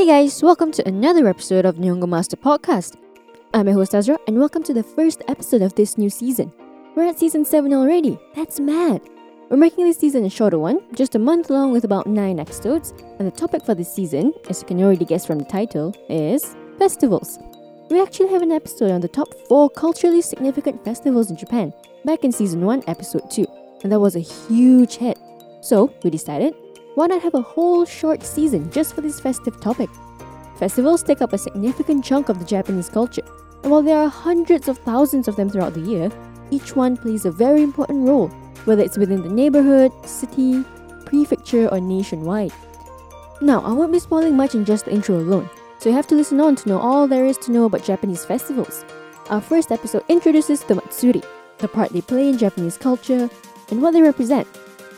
Hey guys, welcome to another episode of Nihongo Master Podcast. I'm your host Azra, and welcome to the first episode of this new season. We're at season 7 already. That's mad. We're making this season a shorter one, just a month long with about 9 episodes, and the topic for this season, as you can already guess from the title, is festivals. We actually have an episode on the top 4 culturally significant festivals in Japan, back in season 1, episode 2, and that was a huge hit. So, we decided why not have a whole short season just for this festive topic? Festivals take up a significant chunk of the Japanese culture, and while there are hundreds of thousands of them throughout the year, each one plays a very important role, whether it's within the neighborhood, city, prefecture, or nationwide. Now, I won't be spoiling much in just the intro alone, so you have to listen on to know all there is to know about Japanese festivals. Our first episode introduces the Matsuri, the part they play in Japanese culture, and what they represent,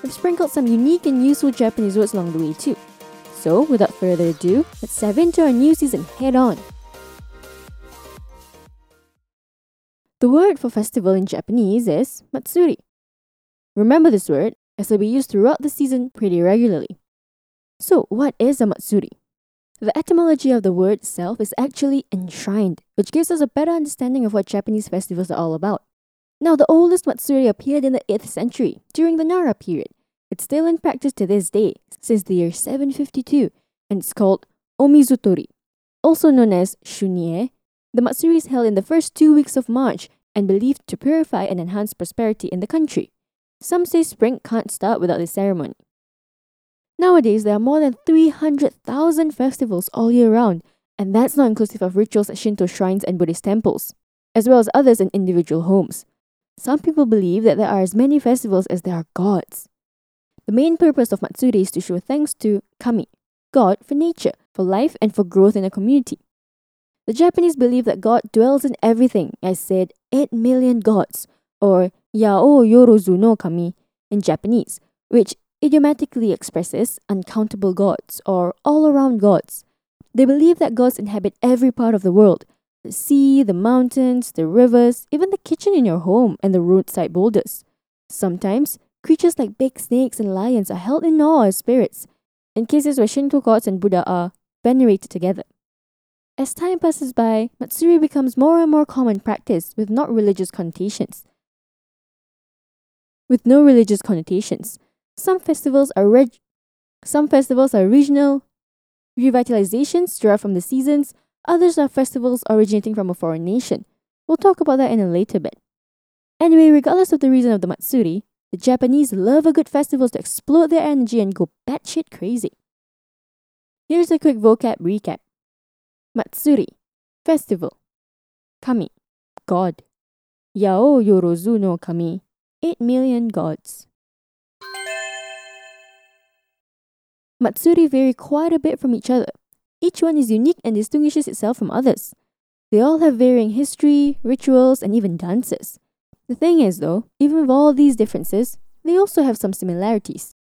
I've sprinkled some unique and useful Japanese words along the way too. So, without further ado, let's dive into our new season head on. The word for festival in Japanese is Matsuri. Remember this word, as it'll be used throughout the season pretty regularly. So, what is a Matsuri? The etymology of the word itself is actually enshrined, which gives us a better understanding of what Japanese festivals are all about. Now, the oldest Matsuri appeared in the 8th century, during the Nara period. It's still in practice to this day, since the year 752, and it's called Omizutori. Also known as Shunie, the Matsuri is held in the first two weeks of March and believed to purify and enhance prosperity in the country. Some say spring can't start without this ceremony. Nowadays, there are more than 300,000 festivals all year round, and that's not inclusive of rituals at Shinto shrines and Buddhist temples, as well as others in individual homes. Some people believe that there are as many festivals as there are gods. The main purpose of Matsuri is to show thanks to Kami, God for nature, for life, and for growth in a community. The Japanese believe that God dwells in everything, as said 8 million gods, or Yao Yorozu no Kami in Japanese, which idiomatically expresses uncountable gods or all around gods. They believe that gods inhabit every part of the world, the sea, the mountains, the rivers, even the kitchen in your home, and the roadside boulders. Sometimes, creatures like big snakes and lions are held in awe as spirits, in cases where Shinto gods and Buddha are venerated together. As time passes by, Matsuri becomes more and more common practice with not religious connotations. With no religious connotations, some festivals are reg- some festivals are regional revitalizations derived from the seasons, Others are festivals originating from a foreign nation. We'll talk about that in a later bit. Anyway, regardless of the reason of the Matsuri, the Japanese love a good festival to explode their energy and go batshit crazy. Here's a quick vocab recap. Matsuri, festival. Kami, god. Yao Yorozu no Kami, 8 million gods. Matsuri vary quite a bit from each other. Each one is unique and distinguishes itself from others. They all have varying history, rituals, and even dances. The thing is, though, even with all these differences, they also have some similarities.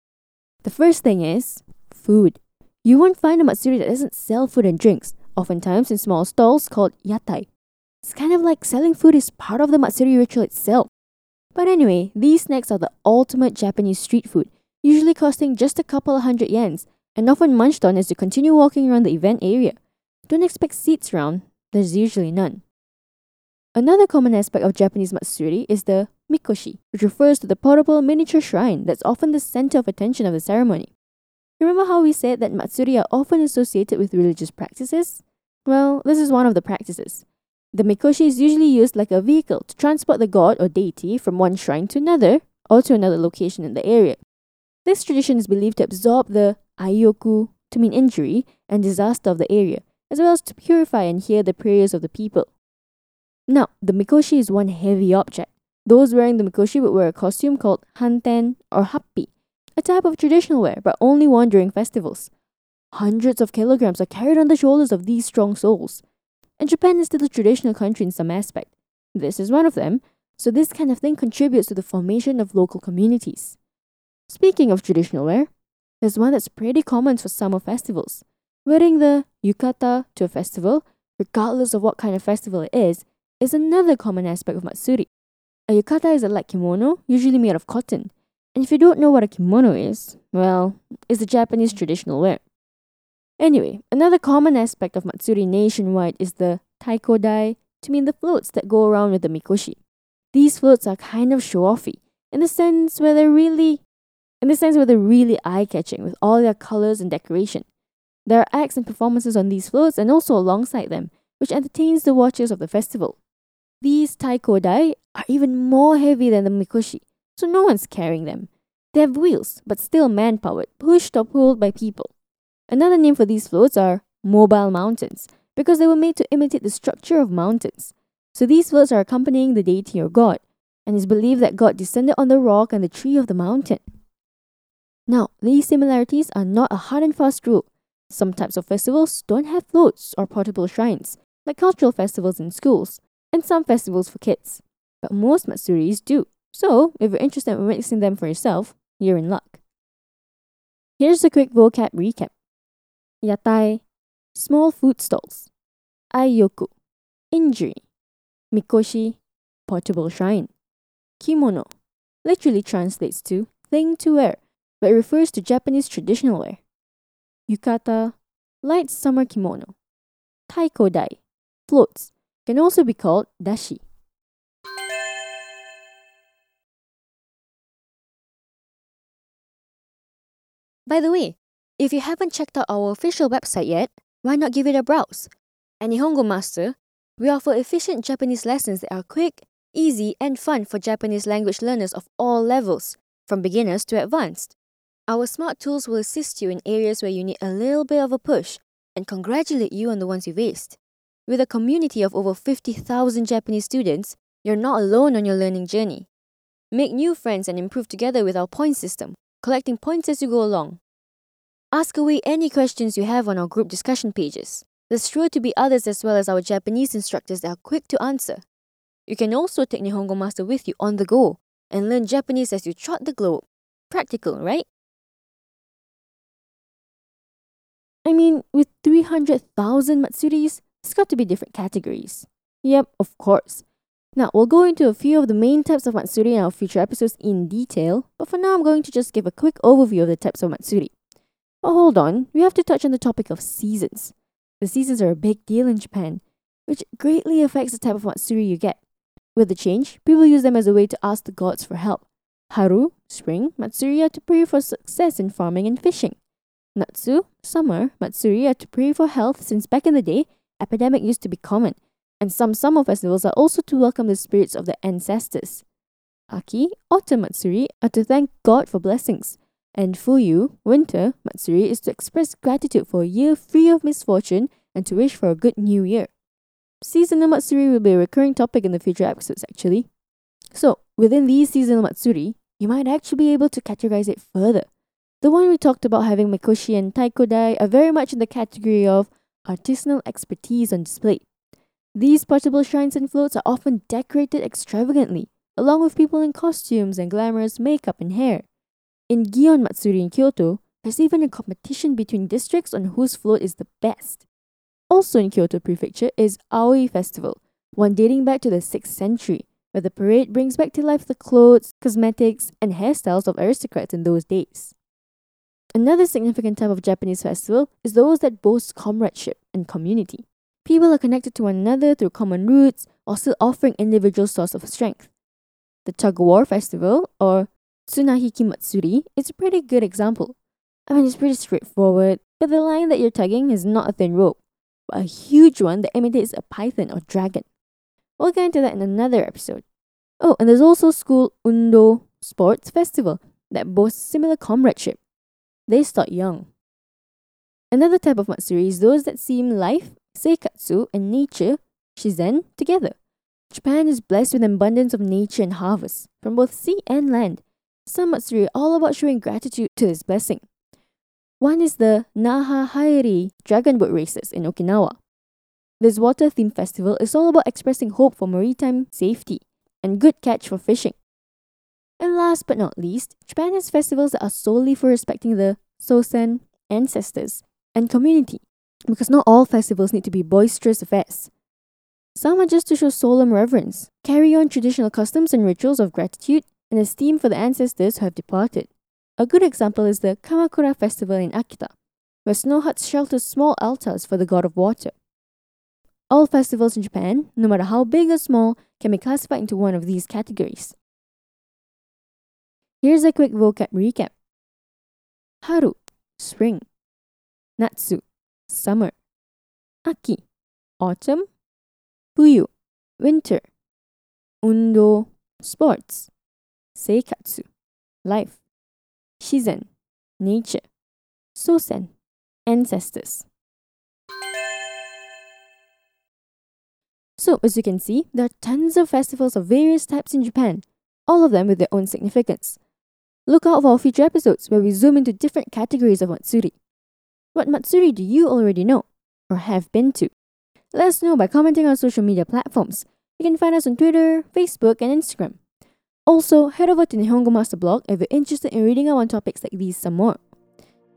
The first thing is food. You won't find a Matsuri that doesn't sell food and drinks, oftentimes in small stalls called yatai. It's kind of like selling food is part of the Matsuri ritual itself. But anyway, these snacks are the ultimate Japanese street food, usually costing just a couple of hundred yens, and often munched on as you continue walking around the event area. Don't expect seats around, there's usually none. Another common aspect of Japanese matsuri is the mikoshi, which refers to the portable miniature shrine that's often the center of attention of the ceremony. Remember how we said that matsuri are often associated with religious practices? Well, this is one of the practices. The mikoshi is usually used like a vehicle to transport the god or deity from one shrine to another or to another location in the area. This tradition is believed to absorb the aioku to mean injury and disaster of the area, as well as to purify and hear the prayers of the people. Now, the mikoshi is one heavy object. Those wearing the mikoshi would wear a costume called hanten or happi, a type of traditional wear but only worn during festivals. Hundreds of kilograms are carried on the shoulders of these strong souls. And Japan is still a traditional country in some aspect. This is one of them, so this kind of thing contributes to the formation of local communities. Speaking of traditional wear, there's one that's pretty common for summer festivals. Wearing the yukata to a festival, regardless of what kind of festival it is, is another common aspect of Matsuri. A yukata is a light kimono, usually made of cotton. And if you don't know what a kimono is, well, it's a Japanese traditional wear. Anyway, another common aspect of Matsuri nationwide is the taikodai, to mean the floats that go around with the mikoshi. These floats are kind of show-offy, in the sense where they're really in the sense where they're really eye-catching with all their colours and decoration. There are acts and performances on these floats and also alongside them, which entertains the watchers of the festival. These taikodai are even more heavy than the mikoshi, so no one's carrying them. They have wheels, but still man-powered, pushed or pulled by people. Another name for these floats are mobile mountains, because they were made to imitate the structure of mountains. So these floats are accompanying the deity or god, and it's believed that God descended on the rock and the tree of the mountain. Now, these similarities are not a hard and fast rule. Some types of festivals don't have floats or portable shrines, like cultural festivals in schools, and some festivals for kids. But most Matsuris do. So, if you're interested in witnessing them for yourself, you're in luck. Here's a quick vocab recap. Yatai, small food stalls. Aiyoku, injury. Mikoshi, portable shrine. Kimono, literally translates to thing to wear, but refers to Japanese traditional wear. Yukata, light summer kimono. Taikodai, floats, can also be called dashi. By the way, if you haven't checked out our official website yet, why not give it a browse? At Nihongo Master, we offer efficient Japanese lessons that are quick, easy, and fun for Japanese language learners of all levels, from beginners to advanced. Our smart tools will assist you in areas where you need a little bit of a push and congratulate you on the ones you've aced. With a community of over 50,000 Japanese students, you're not alone on your learning journey. Make new friends and improve together with our point system, collecting points as you go along. Ask away any questions you have on our group discussion pages. There's sure to be others as well as our Japanese instructors that are quick to answer. You can also take Nihongo Master with you on the go and learn Japanese as you trot the globe. Practical, right? I mean, with 300,000 Matsuris, it's got to be different categories. Yep, of course. Now, we'll go into a few of the main types of Matsuri in our future episodes in detail, but for now, I'm going to just give a quick overview of the types of Matsuri. But hold on, we have to touch on the topic of seasons. The seasons are a big deal in Japan, which greatly affects the type of Matsuri you get. With the change, people use them as a way to ask the gods for help. Haru, spring, Matsuri are to pray for success in farming and fishing. Natsu, summer, Matsuri are to pray for health since back in the day, epidemic used to be common, and some summer festivals are also to welcome the spirits of the ancestors. Aki, autumn Matsuri, are to thank God for blessings. And Fuyu, winter Matsuri, is to express gratitude for a year free of misfortune and to wish for a good new year. Seasonal Matsuri will be a recurring topic in the future episodes, actually. So, within these seasonal Matsuri, you might actually be able to categorize it further. The one we talked about having Mikoshi and Taikodai are very much in the category of artisanal expertise on display. These portable shrines and floats are often decorated extravagantly, along with people in costumes and glamorous makeup and hair. In Gion Matsuri in Kyoto, there's even a competition between districts on whose float is the best. Also in Kyoto Prefecture is Aoi Festival, one dating back to the 6th century, where the parade brings back to life the clothes, cosmetics, and hairstyles of aristocrats in those days. Another significant type of Japanese festival is those that boast comradeship and community. People are connected to one another through common roots while still offering individual source of strength. The tug war festival, or Tsunahiki Matsuri, is a pretty good example. I mean, it's pretty straightforward, but the line that you're tugging is not a thin rope, but a huge one that imitates a python or dragon. We'll get into that in another episode. Oh, and there's also School Undo Sports Festival that boasts similar comradeship. They start young. Another type of Matsuri is those that seem life, seikatsu, and nature, shizen, together. Japan is blessed with an abundance of nature and harvest, from both sea and land. Some Matsuri are all about showing gratitude to this blessing. One is the Naha Hari dragon boat races in Okinawa. This water themed festival is all about expressing hope for maritime safety and good catch for fishing. And last but not least, Japan has festivals that are solely for respecting the Sosen ancestors and community, because not all festivals need to be boisterous affairs. Some are just to show solemn reverence, carry on traditional customs and rituals of gratitude and esteem for the ancestors who have departed. A good example is the Kamakura festival in Akita, where snow huts shelter small altars for the god of water. All festivals in Japan, no matter how big or small, can be classified into one of these categories. Here's a quick vocab recap. Haru, spring. Natsu, summer. Aki, autumn. Fuyu, winter. Undo, sports. Seikatsu, life. Shizen, nature. Sosen, ancestors. So, as you can see, there are tons of festivals of various types in Japan, all of them with their own significance. Look out for our future episodes where we zoom into different categories of Matsuri. What Matsuri do you already know or have been to? Let us know by commenting on social media platforms. You can find us on Twitter, Facebook, and Instagram. Also, head over to Nihongo Master blog if you're interested in reading up on topics like these some more.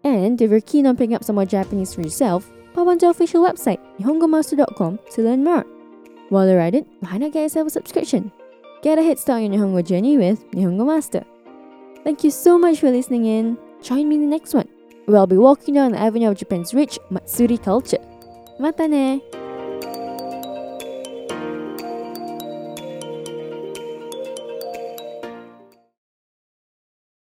And if you're keen on picking up some more Japanese for yourself, pop onto our official website, nihongomaster.com to learn more. While you're at it, why not get yourself a subscription? Get a head start on your Nihongo journey with Nihongo Master. Thank you so much for listening in. Join me in the next one, where I'll be walking down the avenue of Japan's rich Matsuri culture. Mata ne!